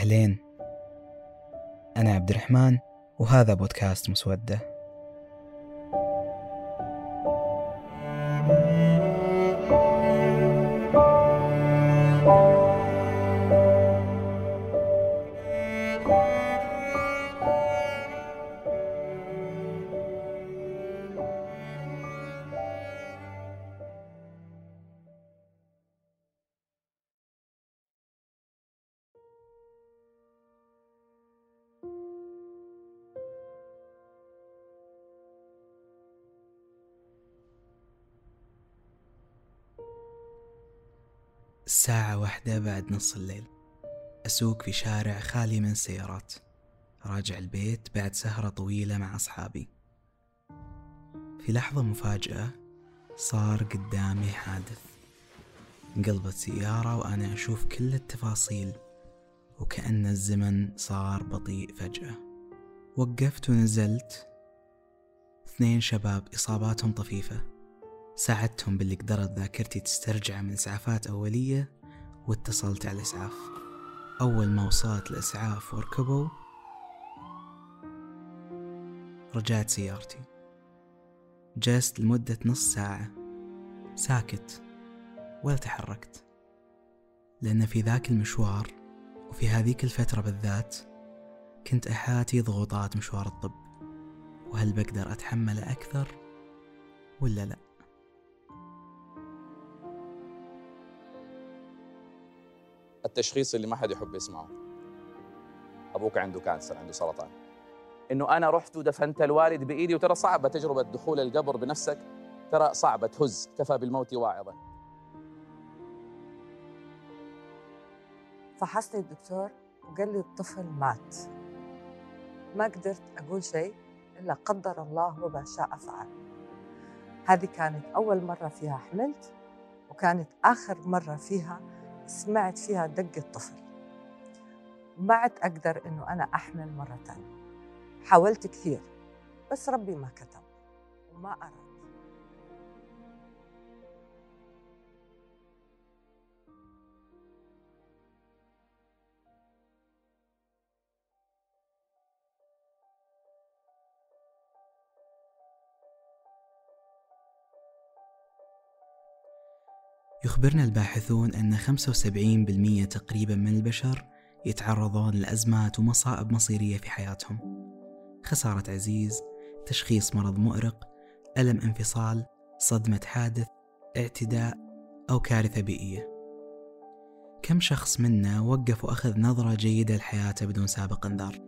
أهلين. أنا عبد الرحمن وهذا بودكاست مسودة. الساعة واحدة بعد نص الليل. أسوق في شارع خالي من السيارات راجع البيت بعد سهرة طويلة مع أصحابي. في لحظة مفاجأة صار قدامي حادث. انقلبت سيارة وأنا أشوف كل التفاصيل وكأن الزمن صار بطيء فجأة. وقفت ونزلت. اثنين شباب إصاباتهم طفيفة. ساعدتهم باللي قدرت ذاكرتي تسترجعه من إسعافات أولية واتصلت على الإسعاف أول ما وصلت الإسعاف وركبوا رجعت سيارتي. جلست لمدة نص ساعة. ساكت ولا تحركت. لأن في ذاك المشوار وفي هذيك الفترة بالذات كنت أحاتي ضغوطات مشوار الطب. وهل بقدر أتحمله أكثر؟ ولا لأ؟ التشخيص اللي ما حد يحب يسمعه. أبوك عنده كانسر عنده سرطان. إنه أنا رحت ودفنت الوالد بإيدي وترى صعبة تجربة دخول القبر بنفسك. ترى صعبة تهز كفى بالموت واعظا. فحصني الدكتور وقال لي الطفل مات. ما قدرت أقول شيء إلا قدر الله وما شاء فعل. هذه كانت أول مرة فيها حملت وكانت آخر مرة فيها سمعت فيها دق الطفل ما عدت أقدر إنه أنا أحمل مرة تانية. حاولت كثير بس ربي ما كتب وما أراد يخبرنا الباحثون أن 75% تقريبا من البشر يتعرضون لأزمات ومصائب مصيرية في حياتهم. خسارة عزيز تشخيص مرض مؤرق ألم انفصال صدمة حادث اعتداء أو كارثة بيئية. كم شخص منا وقف وأخذ نظرة جيدة لحياته بدون سابق انذار؟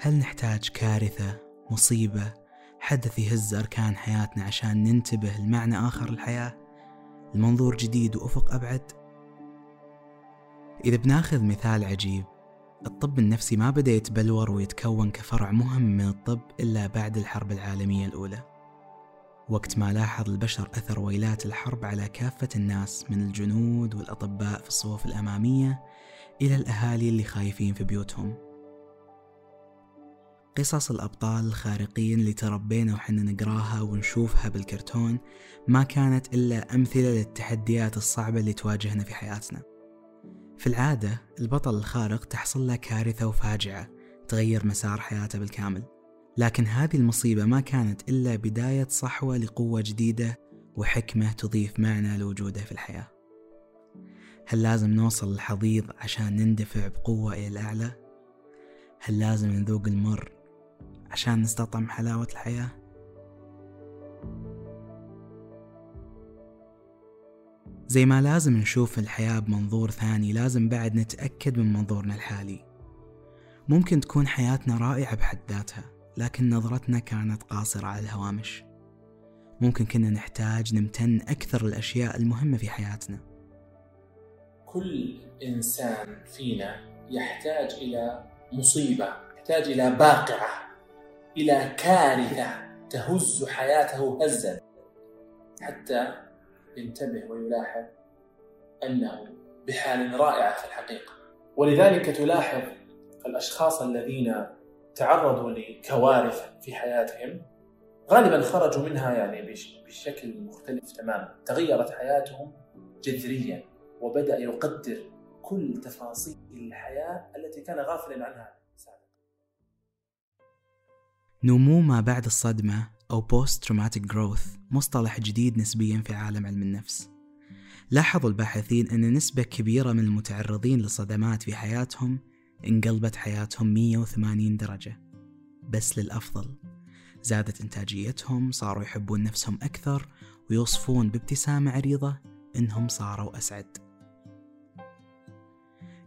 هل نحتاج كارثة مصيبة حدث يهز أركان حياتنا عشان ننتبه لمعنى آخر للحياة؟ المنظور جديد وأفق أبعد. إذا بناخذ مثال عجيب الطب النفسي ما بدأ يتبلور ويتكون كفرع مهم من الطب إلا بعد الحرب العالمية الأولى. وقت ما لاحظ البشر أثر ويلات الحرب على كافة الناس من الجنود والأطباء في الصفوف الأمامية إلى الأهالي اللي خايفين في بيوتهم. قصص الأبطال الخارقين اللي تربينا وحنا نقراها ونشوفها بالكرتون ما كانت إلا أمثلة للتحديات الصعبة اللي تواجهنا في حياتنا. في العادة البطل الخارق تحصل له كارثة وفاجعة تغير مسار حياته بالكامل. لكن هذه المصيبة ما كانت إلا بداية صحوة لقوة جديدة وحكمة تضيف معنى لوجوده في الحياة. هل لازم نوصل للحضيض عشان نندفع بقوة إلى الأعلى؟ هل لازم نذوق المر عشان نستطعم حلاوة الحياة؟ زي ما لازم نشوف الحياة بمنظور ثاني لازم بعد نتأكد من منظورنا الحالي. ممكن تكون حياتنا رائعة بحد ذاتها لكن نظرتنا كانت قاصرة على الهوامش. ممكن كنا نحتاج نمتن أكثر الأشياء المهمة في حياتنا. كل إنسان فينا يحتاج إلى مصيبة يحتاج إلى باقعة. إلى كارثة تهز حياته هزا. حتى ينتبه ويلاحظ أنه بحال رائعة في الحقيقة. ولذلك تلاحظ الأشخاص الذين تعرضوا لكوارث في حياتهم غالبا خرجوا منها يعني بشكل مختلف تماما. تغيرت حياتهم جذريا وبدأ يقدر كل تفاصيل الحياة التي كان غافلا عنها. نمو ما بعد الصدمة أو Post Traumatic Growth مصطلح جديد نسبيا في عالم علم النفس. لاحظوا الباحثين أن نسبة كبيرة من المتعرضين لصدمات في حياتهم انقلبت حياتهم 180 درجة. بس للأفضل. زادت إنتاجيتهم صاروا يحبون نفسهم أكثر ويوصفون بابتسامة عريضة إنهم صاروا أسعد.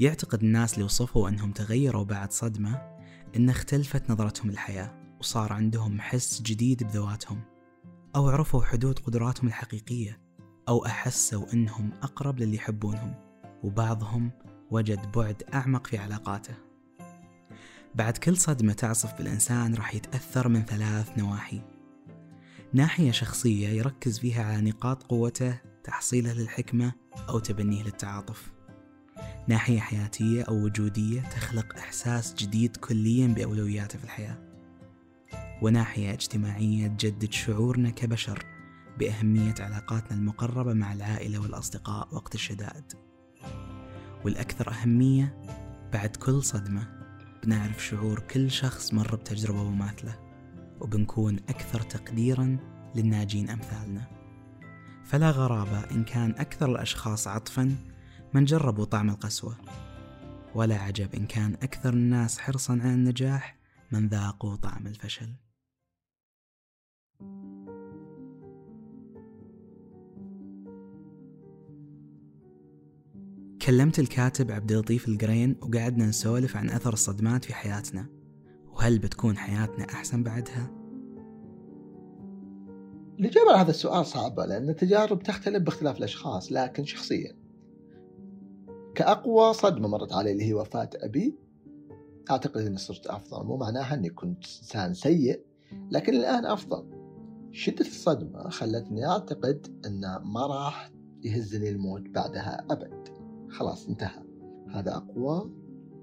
يعتقد الناس اللي وصفوا أنهم تغيروا بعد صدمة إن اختلفت نظرتهم للحياة. وصار عندهم حس جديد بذواتهم أو عرفوا حدود قدراتهم الحقيقية أو أحسوا أنهم أقرب للي يحبونهم وبعضهم وجد بعد أعمق في علاقاته. بعد كل صدمة تعصف بالإنسان راح يتأثر من ثلاث نواحي. ناحية شخصية يركز فيها على نقاط قوته تحصيله للحكمة أو تبنيه للتعاطف. ناحية حياتية أو وجودية تخلق إحساس جديد كليا بأولوياته في الحياة. وناحية اجتماعية تجدد شعورنا كبشر بأهمية علاقاتنا المقربة مع العائلة والأصدقاء وقت الشدائد. والأكثر أهمية بعد كل صدمة بنعرف شعور كل شخص مر بتجربة مماثلة وبنكون أكثر تقديرا للناجين أمثالنا. فلا غرابة إن كان أكثر الأشخاص عطفا من جربوا طعم القسوة ولا عجب إن كان أكثر الناس حرصا على النجاح من ذاقوا طعم الفشل. كلمت الكاتب عبد اللطيف القرين وقعدنا نسولف عن أثر الصدمات في حياتنا. وهل بتكون حياتنا أحسن بعدها؟ الإجابة على هذا السؤال صعبة لأن التجارب تختلف باختلاف الأشخاص لكن شخصيا. كأقوى صدمة مرت علي اللي هي وفاة أبي أعتقد أني صرت أفضل. مو معناها أني كنت إنسان سيء لكن الآن أفضل. شدة الصدمة خلتني أعتقد أن ما راح يهزني الموت بعدها أبد. خلاص انتهى هذا أقوى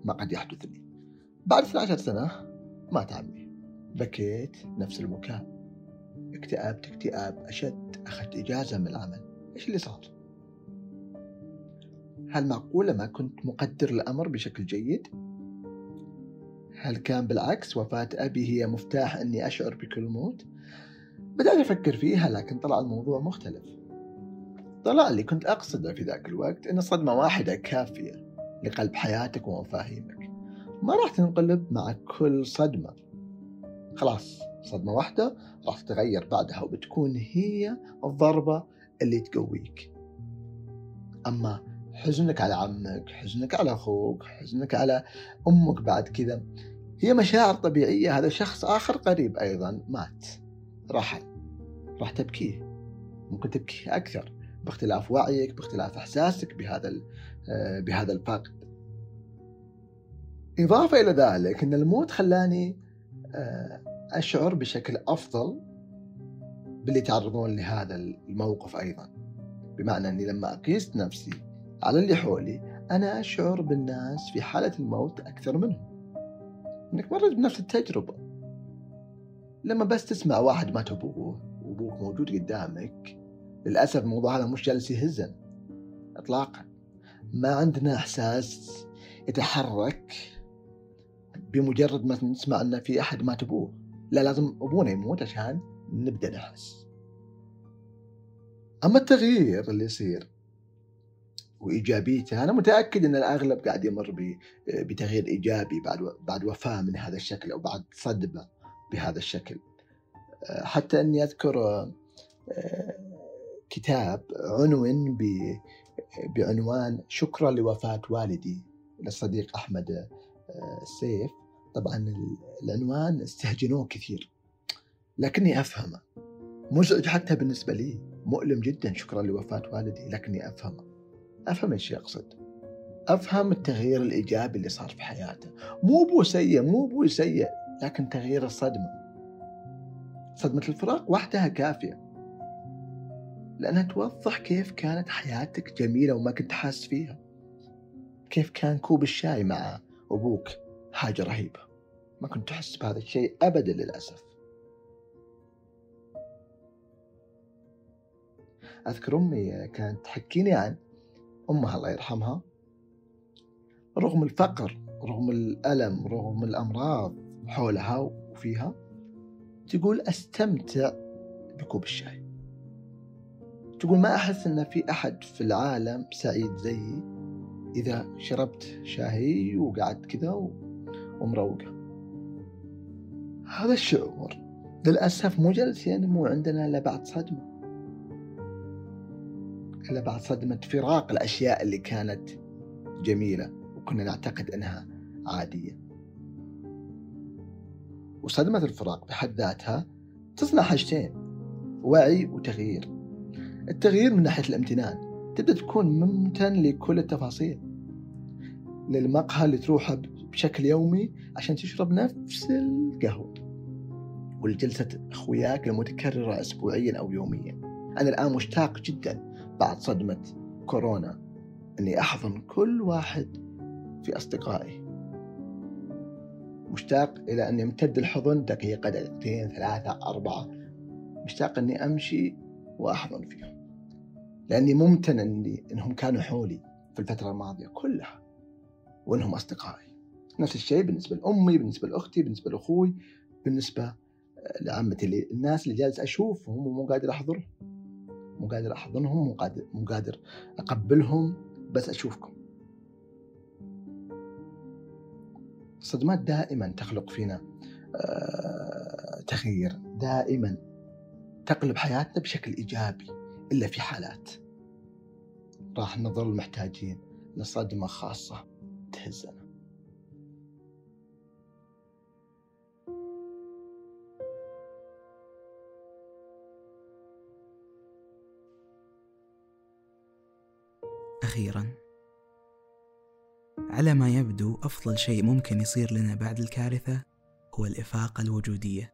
ما قد يحدث لي بعد 12 سنة مات عمي بكيت نفس البكاء اكتئبت اكتئاب أشد أخذت إجازة من العمل إيش اللي صار؟ هل معقولة ما كنت مقدر الأمر بشكل جيد؟ هل كان بالعكس وفاة أبي هي مفتاح أني أشعر بكل موت؟ بدأت أفكر فيها لكن طلع الموضوع مختلف طلع لي كنت أقصده في ذاك الوقت أن صدمة واحدة كافية لقلب حياتك ومفاهيمك. ما راح تنقلب مع كل صدمة. خلاص صدمة واحدة راح تتغير بعدها وبتكون هي الضربة اللي تقويك. أما حزنك على عمك حزنك على أخوك حزنك على أمك بعد كذا هي مشاعر طبيعية هذا شخص آخر قريب أيضا مات رحل راح تبكيه ممكن تبكي أكثر. باختلاف وعيك باختلاف إحساسك بهذا آه، بهذا الفقد. إضافة إلى ذلك أن الموت خلاني آه، أشعر بشكل أفضل باللي يتعرضون لهذا الموقف أيضا. بمعنى أني لما أقيس نفسي على اللي حولي أنا أشعر بالناس في حالة الموت أكثر منهم. إنك مرت بنفس التجربة. لما بس تسمع واحد مات أبوه وأبوك موجود قدامك للأسف الموضوع هذا مش جالس يهزن إطلاقا. ما عندنا إحساس يتحرك بمجرد ما نسمع أن في أحد مات أبوه لا لازم أبونا يموت عشان نبدأ نحس. أما التغيير اللي يصير وإيجابيته أنا متأكد إن الأغلب قاعد يمر بتغيير إيجابي بعد بعد وفاة من هذا الشكل أو بعد صدمة بهذا الشكل. حتى إني أذكر كتاب عنون بعنوان شكرا لوفاة والدي للصديق أحمد السيف طبعا العنوان استهجنوه كثير لكني أفهمه. مزعج حتى بالنسبة لي مؤلم جدا شكرا لوفاة والدي لكني أفهمه. أفهم إيش يقصد؟ أفهم التغيير الإيجابي اللي صار في حياته. مو ابوه سيء مو أبوي سيء لكن تغيير الصدمة. صدمة الفراق وحدها كافية. لأنها توضح كيف كانت حياتك جميلة وما كنت حاس فيها. كيف كان كوب الشاي مع أبوك حاجة رهيبة. ما كنت تحس بهذا الشيء ابدا للأسف. أذكر أمي كانت تحكيني عن أمها الله يرحمها رغم الفقر رغم الألم رغم الأمراض حولها وفيها تقول أستمتع بكوب الشاي. تقول ما أحس أن في أحد في العالم سعيد زيي إذا شربت شاهي وقعدت كذا ومروقة. هذا الشعور للأسف مو جالس ينمو عندنا إلا بعد صدمة. إلا بعد صدمة فراق الأشياء اللي كانت جميلة وكنا نعتقد أنها عادية. وصدمة الفراق بحد ذاتها تصنع حاجتين وعي وتغيير. التغيير من ناحية الامتنان. تبدأ تكون ممتن لكل التفاصيل. للمقهى اللي تروحه بشكل يومي عشان تشرب نفس القهوة. ولجلسة أخوياك المتكررة أسبوعيا أو يوميا. أنا الآن مشتاق جدا بعد صدمة كورونا أني أحضن كل واحد في أصدقائي. مشتاق إلى أن يمتد الحضن دقيقة دقيقتين ثلاثة أربعة. مشتاق أني أمشي وأحضن فيهم. لأني ممتن أني أنهم كانوا حولي في الفترة الماضية كلها وأنهم أصدقائي. نفس الشيء بالنسبة لأمي بالنسبة لأختي بالنسبة لأخوي بالنسبة لعمتي. اللي الناس اللي جالس أشوفهم ومو قادر أحضرهم. مو قادر أحضنهم مو قادر مو قادر أقبلهم بس أشوفكم. الصدمات دائما تخلق فينا آه، تغيير. دائما تقلب حياتنا بشكل إيجابي. إلا في حالات راح نظل محتاجين لصدمة خاصة. تهزنا أخيرا على ما يبدو أفضل شيء ممكن يصير لنا بعد الكارثة هو الإفاقة الوجودية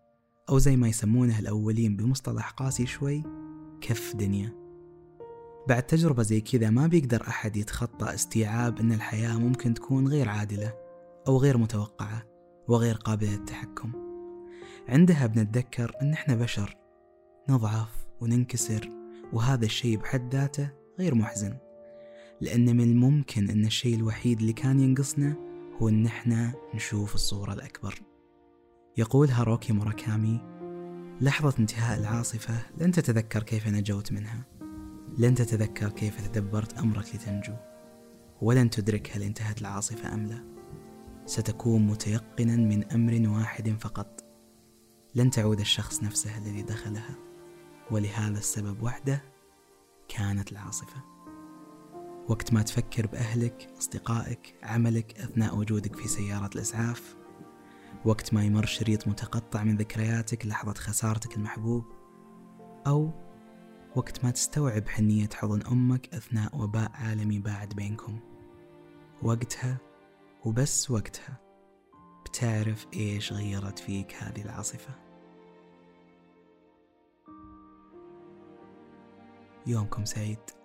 أو زي ما يسمونها الأولين بمصطلح قاسي شوي كف دنيا. بعد تجربة زي كذا ما بيقدر أحد يتخطى استيعاب أن الحياة ممكن تكون غير عادلة أو غير متوقعة وغير قابلة للتحكم. عندها بنتذكر أن إحنا بشر نضعف وننكسر وهذا الشيء بحد ذاته غير محزن لأن من الممكن أن الشيء الوحيد اللي كان ينقصنا هو أن إحنا نشوف الصورة الأكبر. يقول هاروكي موراكامي لحظة انتهاء العاصفة لن تتذكر كيف نجوت منها. لن تتذكر كيف تدبرت أمرك لتنجو. ولن تدرك هل انتهت العاصفة أم لا. ستكون متيقنا من أمر واحد فقط. لن تعود الشخص نفسه الذي دخلها. ولهذا السبب وحده كانت العاصفة. وقت ما تفكر بأهلك أصدقائك عملك أثناء وجودك في سيارة الإسعاف وقت ما يمر شريط متقطع من ذكرياتك لحظة خسارتك المحبوب أو وقت ما تستوعب حنية حضن أمك أثناء وباء عالمي باعد بينكم. وقتها وبس وقتها بتعرف إيش غيرت فيك هذه العاصفة. يومكم سعيد.